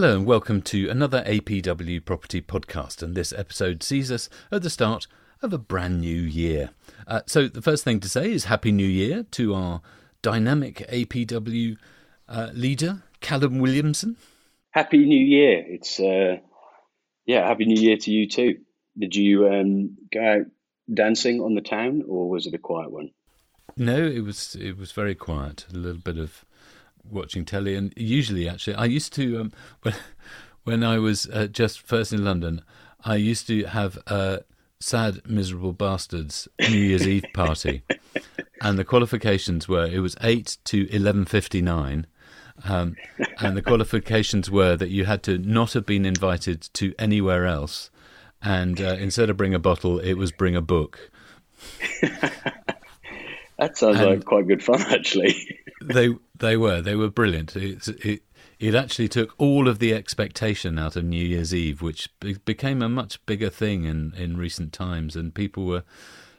Hello and welcome to another APW Property podcast. And this episode sees us at the start of a brand new year. Uh, so, the first thing to say is Happy New Year to our dynamic APW uh, leader, Callum Williamson. Happy New Year. It's, uh, yeah, Happy New Year to you too. Did you um, go out dancing on the town or was it a quiet one? No, it was it was very quiet. A little bit of watching telly, and usually, actually, I used to um, when when I was uh, just first in London, I used to have a sad, miserable bastards New Year's Eve party, and the qualifications were it was eight to eleven fifty nine. Um, and the qualifications were that you had to not have been invited to anywhere else, and uh, instead of bring a bottle, it was bring a book. that sounds and like quite good fun, actually. They they were they were brilliant. It, it it actually took all of the expectation out of New Year's Eve, which be- became a much bigger thing in in recent times, and people were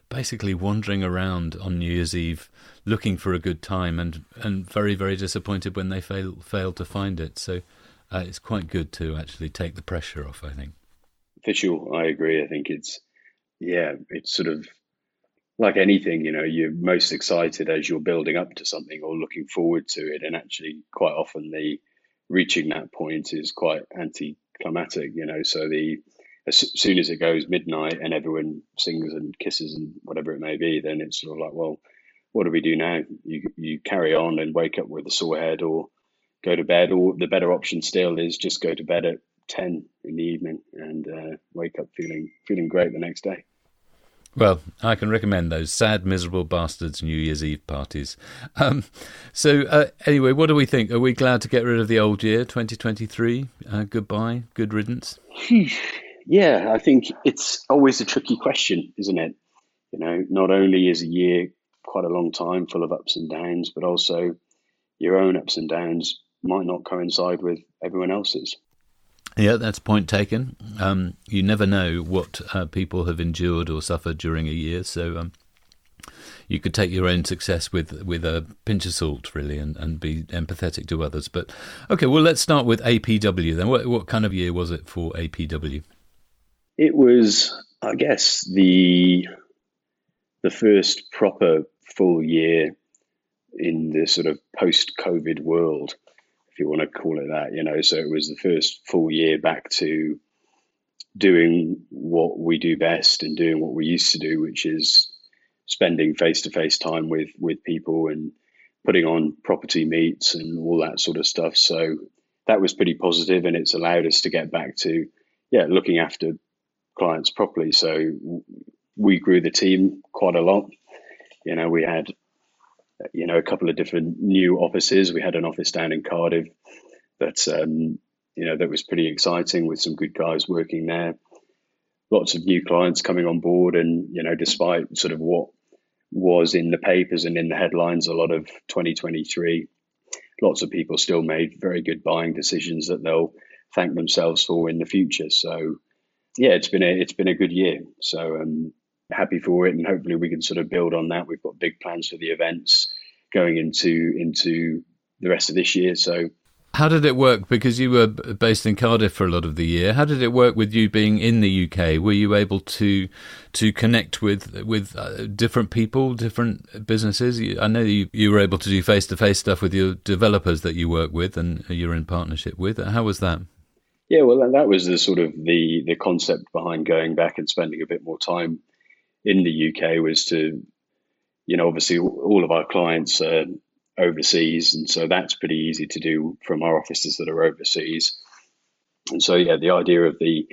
basically wandering around on New Year's Eve looking for a good time, and and very very disappointed when they fail, failed to find it. So uh, it's quite good to actually take the pressure off. I think. For sure, I agree. I think it's yeah, it's sort of like anything, you know, you're most excited as you're building up to something or looking forward to it. And actually, quite often, the reaching that point is quite anticlimactic, you know. So, the as soon as it goes midnight and everyone sings and kisses and whatever it may be, then it's sort of like, well, what do we do now? You, you carry on and wake up with a sore head or go to bed, or the better option still is just go to bed at 10 in the evening and uh, wake up feeling feeling great the next day. Well, I can recommend those sad, miserable bastards New Year's Eve parties. Um, so, uh, anyway, what do we think? Are we glad to get rid of the old year, 2023? Uh, goodbye, good riddance? yeah, I think it's always a tricky question, isn't it? You know, not only is a year quite a long time full of ups and downs, but also your own ups and downs might not coincide with everyone else's. Yeah, that's point taken. Um, you never know what uh, people have endured or suffered during a year, so um, you could take your own success with with a pinch of salt, really, and, and be empathetic to others. But okay, well, let's start with APW then. What what kind of year was it for APW? It was, I guess, the the first proper full year in the sort of post COVID world you want to call it that. You know, so it was the first full year back to doing what we do best and doing what we used to do, which is spending face to face time with with people and putting on property meets and all that sort of stuff. So that was pretty positive, and it's allowed us to get back to yeah looking after clients properly. So we grew the team quite a lot. You know, we had you know, a couple of different new offices. We had an office down in Cardiff that, um, you know, that was pretty exciting with some good guys working there. Lots of new clients coming on board, and you know, despite sort of what was in the papers and in the headlines, a lot of 2023, lots of people still made very good buying decisions that they'll thank themselves for in the future. So, yeah, it's been a it's been a good year. So, um, happy for it, and hopefully we can sort of build on that. We've got big plans for the events going into into the rest of this year. So. How did it work? Because you were based in Cardiff for a lot of the year. How did it work with you being in the UK? Were you able to to connect with with uh, different people, different businesses? I know you, you were able to do face to face stuff with your developers that you work with and you're in partnership with. How was that? Yeah, well, that was the sort of the the concept behind going back and spending a bit more time in the UK was to, you know, obviously all of our clients are overseas, and so that's pretty easy to do from our offices that are overseas. And so, yeah, the idea of the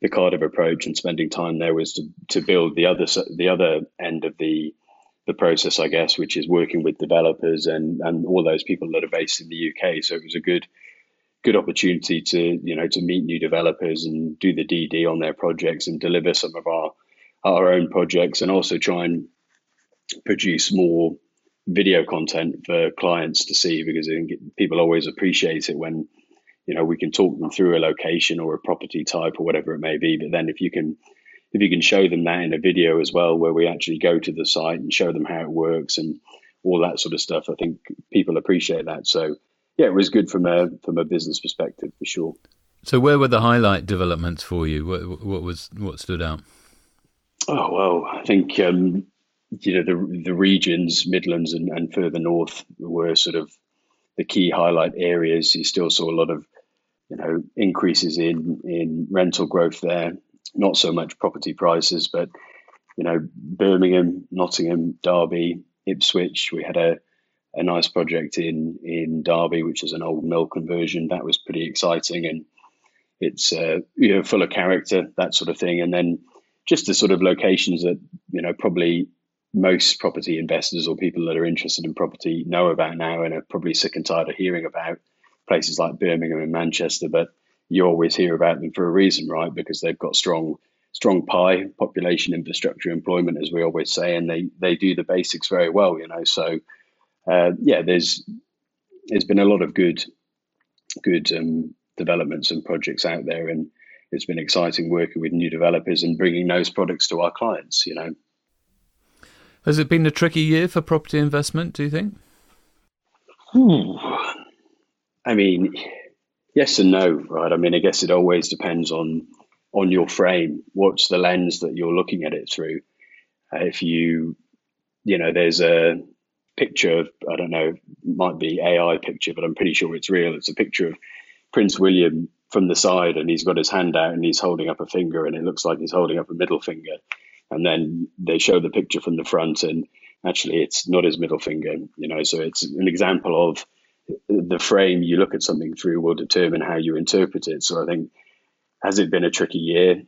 the Cardiff approach and spending time there was to, to build the other the other end of the the process, I guess, which is working with developers and and all those people that are based in the UK. So it was a good good opportunity to you know to meet new developers and do the DD on their projects and deliver some of our our own projects and also try and produce more video content for clients to see because people always appreciate it when you know we can talk them through a location or a property type or whatever it may be but then if you can if you can show them that in a video as well where we actually go to the site and show them how it works and all that sort of stuff i think people appreciate that so yeah, it was good from a from a business perspective for sure. So, where were the highlight developments for you? What, what was what stood out? Oh well, I think um, you know the the regions, Midlands and, and further north, were sort of the key highlight areas. You still saw a lot of you know increases in in rental growth there. Not so much property prices, but you know Birmingham, Nottingham, Derby, Ipswich. We had a a nice project in in Derby, which is an old mill conversion. That was pretty exciting, and it's uh, you know full of character, that sort of thing. And then just the sort of locations that you know probably most property investors or people that are interested in property know about now and are probably sick and tired of hearing about places like Birmingham and Manchester, but you always hear about them for a reason, right? Because they've got strong strong pie, population, infrastructure, employment, as we always say, and they they do the basics very well, you know. So uh, yeah, there's there's been a lot of good good um, developments and projects out there, and it's been exciting working with new developers and bringing those products to our clients. You know, has it been a tricky year for property investment? Do you think? Hmm. I mean, yes and no, right? I mean, I guess it always depends on on your frame. What's the lens that you're looking at it through? Uh, if you, you know, there's a picture of, I don't know, might be AI picture, but I'm pretty sure it's real. It's a picture of Prince William from the side and he's got his hand out and he's holding up a finger and it looks like he's holding up a middle finger. And then they show the picture from the front and actually it's not his middle finger, you know, so it's an example of the frame you look at something through will determine how you interpret it. So I think, has it been a tricky year?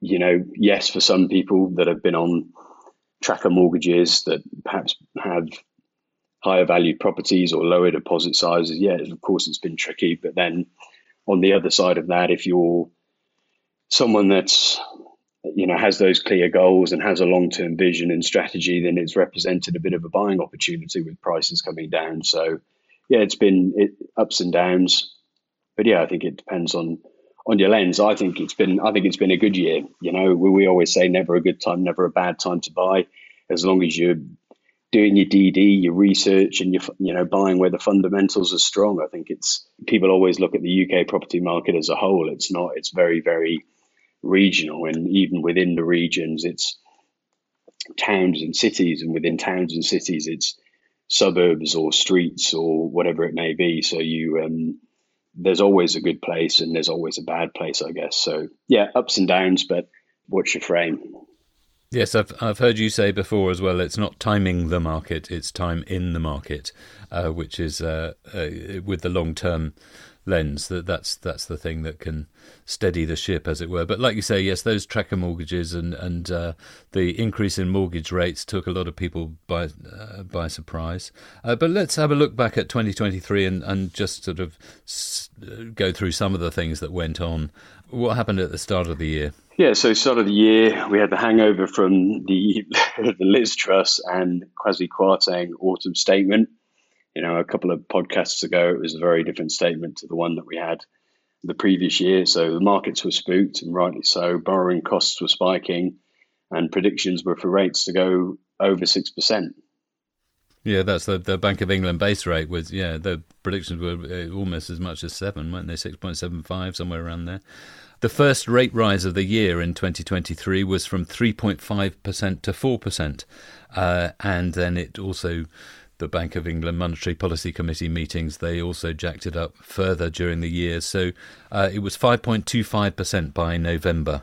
You know, yes, for some people that have been on tracker mortgages that perhaps have higher value properties or lower deposit sizes, yeah, of course it's been tricky. But then on the other side of that, if you're someone that's you know has those clear goals and has a long term vision and strategy, then it's represented a bit of a buying opportunity with prices coming down. So yeah, it's been it, ups and downs, but yeah, I think it depends on on your lens. I think it's been I think it's been a good year. You know, we, we always say never a good time, never a bad time to buy, as long as you're doing your DD, your research, and your you know buying where the fundamentals are strong. I think it's people always look at the UK property market as a whole. It's not. It's very very regional, and even within the regions, it's towns and cities, and within towns and cities, it's suburbs or streets or whatever it may be. So you um, there's always a good place and there's always a bad place, I guess. So yeah, ups and downs, but what's your frame? Yes, I've I've heard you say before as well. It's not timing the market; it's time in the market, uh, which is uh, uh, with the long term lens. That that's that's the thing that can steady the ship, as it were. But like you say, yes, those tracker mortgages and and uh, the increase in mortgage rates took a lot of people by uh, by surprise. Uh, but let's have a look back at 2023 and and just sort of go through some of the things that went on. What happened at the start of the year? Yeah, so start of the year, we had the hangover from the the Liz Truss and Kwasi Kwarteng autumn statement. You know, a couple of podcasts ago, it was a very different statement to the one that we had the previous year. So the markets were spooked, and rightly so. Borrowing costs were spiking, and predictions were for rates to go over six percent. Yeah, that's the the Bank of England base rate was yeah the predictions were uh, almost as much as seven, weren't they? Six point seven five, somewhere around there. The first rate rise of the year in 2023 was from 3.5% to 4%. Uh, and then it also, the Bank of England Monetary Policy Committee meetings, they also jacked it up further during the year. So uh, it was 5.25% by November.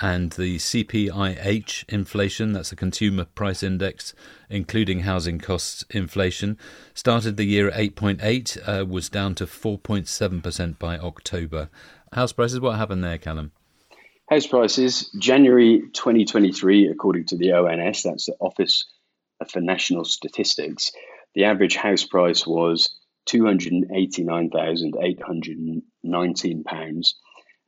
And the CPIH inflation, that's the consumer price index, including housing costs inflation, started the year at 8.8, uh, was down to 4.7% by October. House prices, what happened there, Callum? House prices, January 2023, according to the ONS, that's the Office for National Statistics, the average house price was £289,819,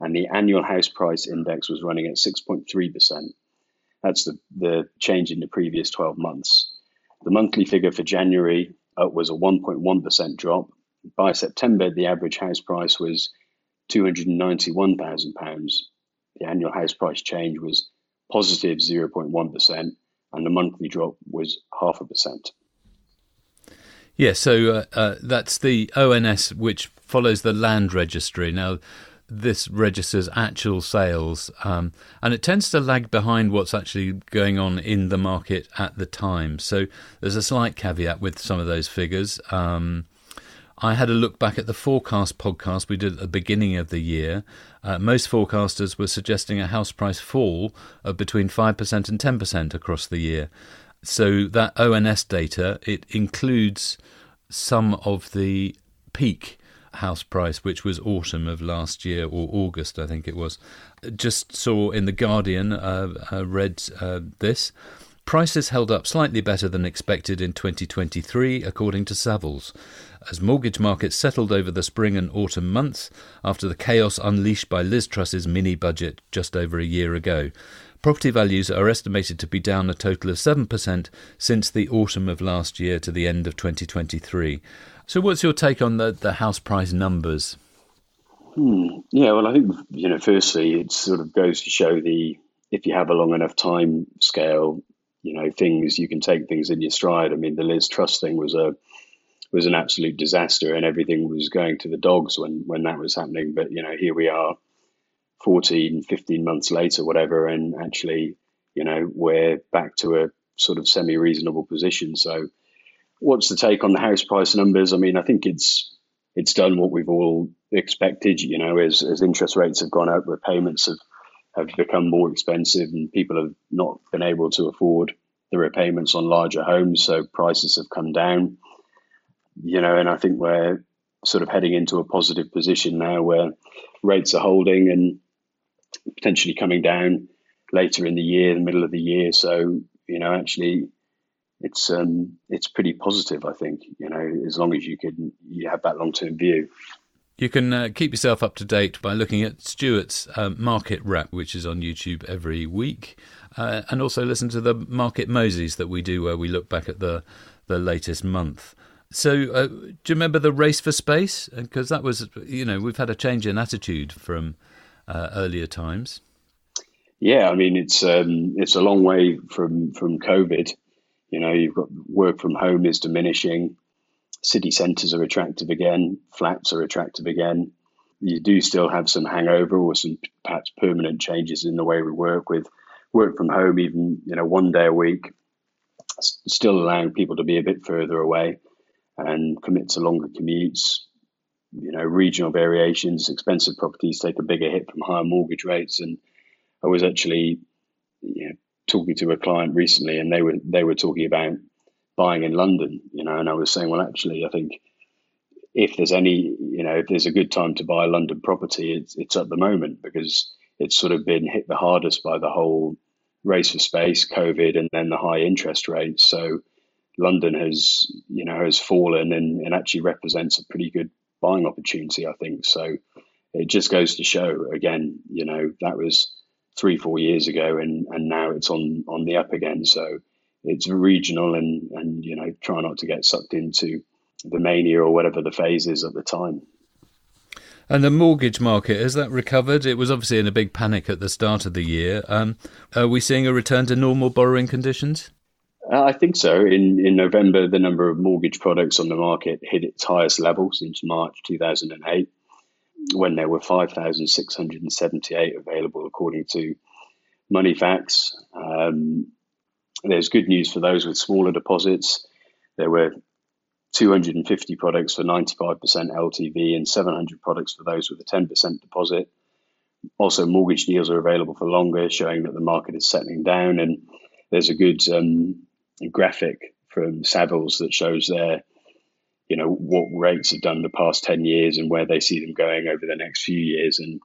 and the annual house price index was running at 6.3%. That's the, the change in the previous 12 months. The monthly figure for January uh, was a 1.1% drop. By September, the average house price was £291,000. The annual house price change was positive 0.1, and the monthly drop was half a percent. Yeah, so uh, uh, that's the ONS, which follows the land registry. Now, this registers actual sales, um, and it tends to lag behind what's actually going on in the market at the time. So there's a slight caveat with some of those figures. Um, I had a look back at the forecast podcast we did at the beginning of the year. Uh, most forecasters were suggesting a house price fall of between 5% and 10% across the year. So that ONS data, it includes some of the peak house price, which was autumn of last year or August, I think it was. Just saw in The Guardian, uh, uh, read uh, this. Prices held up slightly better than expected in 2023, according to Savills, as mortgage markets settled over the spring and autumn months after the chaos unleashed by Liz Truss's mini budget just over a year ago. Property values are estimated to be down a total of 7% since the autumn of last year to the end of 2023. So, what's your take on the, the house price numbers? Hmm. Yeah, well, I think, you know, firstly, it sort of goes to show the if you have a long enough time scale, you know things you can take things in your stride. I mean, the Liz Truss thing was a was an absolute disaster, and everything was going to the dogs when when that was happening. But you know, here we are, 14, 15 months later, whatever, and actually, you know, we're back to a sort of semi reasonable position. So, what's the take on the house price numbers? I mean, I think it's it's done what we've all expected. You know, as as interest rates have gone up, repayments have have become more expensive and people have not been able to afford the repayments on larger homes. So prices have come down, you know, and I think we're sort of heading into a positive position now where rates are holding and potentially coming down later in the year, the middle of the year. So, you know, actually it's um it's pretty positive, I think, you know, as long as you can you have that long term view. You can uh, keep yourself up to date by looking at Stuart's uh, Market Wrap, which is on YouTube every week, uh, and also listen to the Market Moses that we do, where we look back at the the latest month. So, uh, do you remember the race for space? Because that was, you know, we've had a change in attitude from uh, earlier times. Yeah, I mean, it's um, it's a long way from from COVID. You know, you've got work from home is diminishing city centres are attractive again, flats are attractive again. You do still have some hangover or some perhaps permanent changes in the way we work with work from home, even you know one day a week, still allowing people to be a bit further away and commit to longer commutes. You know, regional variations, expensive properties take a bigger hit from higher mortgage rates. And I was actually you know, talking to a client recently, and they were they were talking about buying in London, you know, and I was saying, well, actually, I think if there's any, you know, if there's a good time to buy London property, it's, it's at the moment because it's sort of been hit the hardest by the whole race for space, COVID, and then the high interest rates. So London has, you know, has fallen and, and actually represents a pretty good buying opportunity, I think. So it just goes to show again, you know, that was three, four years ago, and and now it's on on the up again. So it's regional and and you know try not to get sucked into the mania or whatever the phase is at the time. And the mortgage market has that recovered? It was obviously in a big panic at the start of the year. Um, are we seeing a return to normal borrowing conditions? Uh, I think so. In in November, the number of mortgage products on the market hit its highest level since March 2008, when there were 5,678 available, according to Moneyfacts. Um, there's good news for those with smaller deposits. There were 250 products for 95% LTV and 700 products for those with a 10% deposit. Also, mortgage deals are available for longer, showing that the market is settling down. And there's a good um, graphic from Savills that shows there, you know, what rates have done the past 10 years and where they see them going over the next few years. And,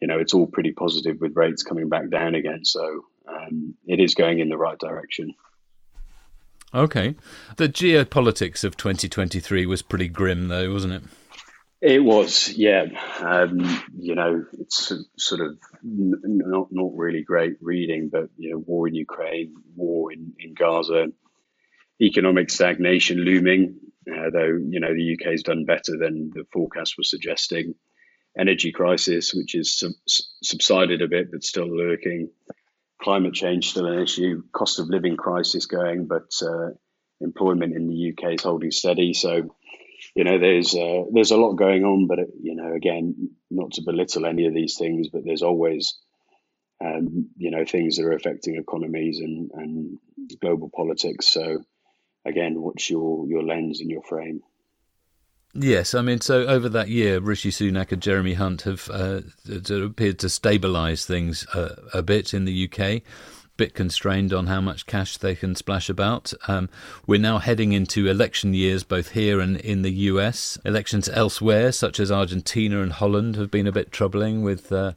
you know, it's all pretty positive with rates coming back down again. So um, it is going in the right direction. Okay. The geopolitics of 2023 was pretty grim, though, wasn't it? It was, yeah. Um, you know, it's sort of not not really great reading, but you know, war in Ukraine, war in, in Gaza, economic stagnation looming. Uh, though you know the UK has done better than the forecast was suggesting. Energy crisis, which has sub- subsided a bit but still lurking climate change still an issue, cost of living crisis going, but uh, employment in the UK is holding steady. So, you know, there's uh, there's a lot going on, but you know, again, not to belittle any of these things, but there's always um, you know things that are affecting economies and, and global politics. So, again, what's your your lens and your frame? Yes, I mean, so over that year, Rishi Sunak and Jeremy Hunt have uh, appeared to stabilise things uh, a bit in the UK bit constrained on how much cash they can splash about. Um, we're now heading into election years, both here and in the US. Elections elsewhere, such as Argentina and Holland, have been a bit troubling. With uh,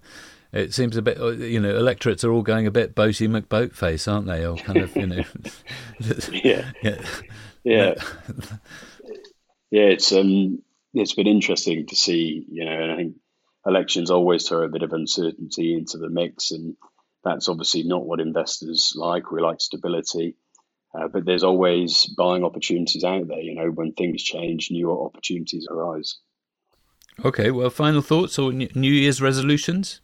it seems a bit, uh, you know, electorates are all going a bit boaty McBoatface, aren't they? Or kind of, you know, yeah, yeah, yeah. yeah. It's um, it's been interesting to see, you know, and I think elections always throw a bit of uncertainty into the mix and that's obviously not what investors like. We like stability. Uh, but there's always buying opportunities out there. You know, when things change, new opportunities arise. Okay, well, final thoughts or New Year's resolutions?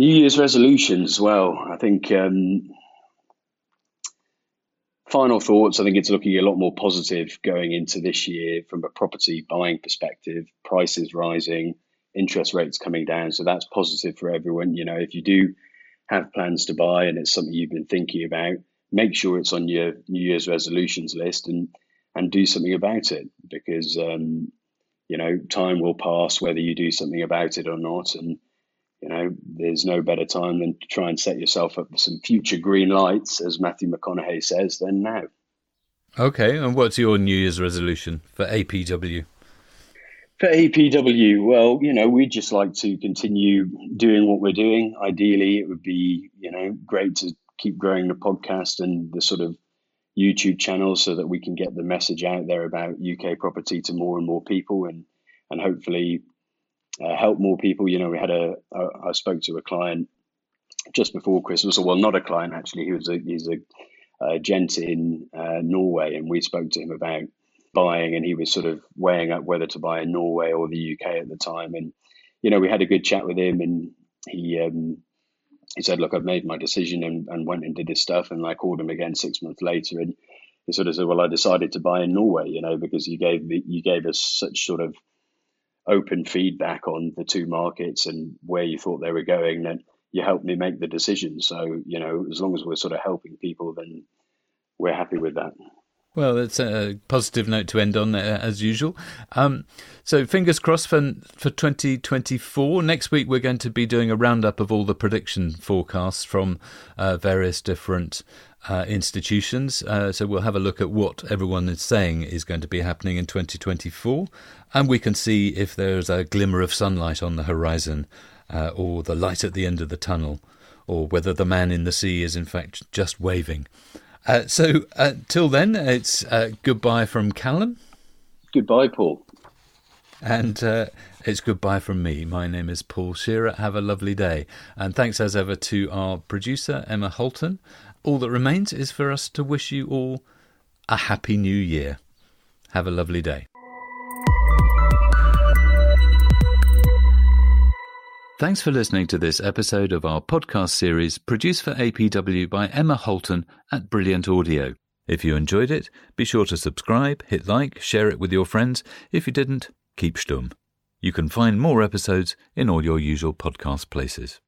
New Year's resolutions. Well, I think um, final thoughts. I think it's looking a lot more positive going into this year from a property buying perspective. Prices rising, interest rates coming down, so that's positive for everyone. You know, if you do have plans to buy and it's something you've been thinking about, make sure it's on your New Year's resolutions list and and do something about it because um, you know time will pass whether you do something about it or not, and you know there's no better time than to try and set yourself up for some future green lights, as Matthew McConaughey says, than now. Okay, and what's your New Year's resolution for APW? For APW, well, you know, we'd just like to continue doing what we're doing. Ideally, it would be, you know, great to keep growing the podcast and the sort of YouTube channel so that we can get the message out there about UK property to more and more people and and hopefully uh, help more people. You know, we had a, a I spoke to a client just before Christmas, or well, not a client actually. He was a he's a, a gent in uh, Norway, and we spoke to him about buying, and he was sort of weighing up whether to buy in Norway or the UK at the time. And you know, we had a good chat with him, and he um, he said, "Look, I've made my decision," and, and went and did his stuff. And I called him again six months later, and he sort of said, "Well, I decided to buy in Norway, you know, because you gave me, you gave us such sort of open feedback on the two markets and where you thought they were going, and you helped me make the decision. So, you know, as long as we're sort of helping people, then we're happy with that." Well, it's a positive note to end on, uh, as usual. Um, so, fingers crossed for for 2024. Next week, we're going to be doing a roundup of all the prediction forecasts from uh, various different uh, institutions. Uh, so, we'll have a look at what everyone is saying is going to be happening in 2024, and we can see if there's a glimmer of sunlight on the horizon uh, or the light at the end of the tunnel, or whether the man in the sea is in fact just waving. Uh, so, uh, till then, it's uh, goodbye from Callum. Goodbye, Paul. And uh, it's goodbye from me. My name is Paul Shearer. Have a lovely day. And thanks as ever to our producer, Emma Holton. All that remains is for us to wish you all a happy new year. Have a lovely day. Thanks for listening to this episode of our podcast series produced for APW by Emma Holton at Brilliant Audio. If you enjoyed it, be sure to subscribe, hit like, share it with your friends. If you didn't, keep stum. You can find more episodes in all your usual podcast places.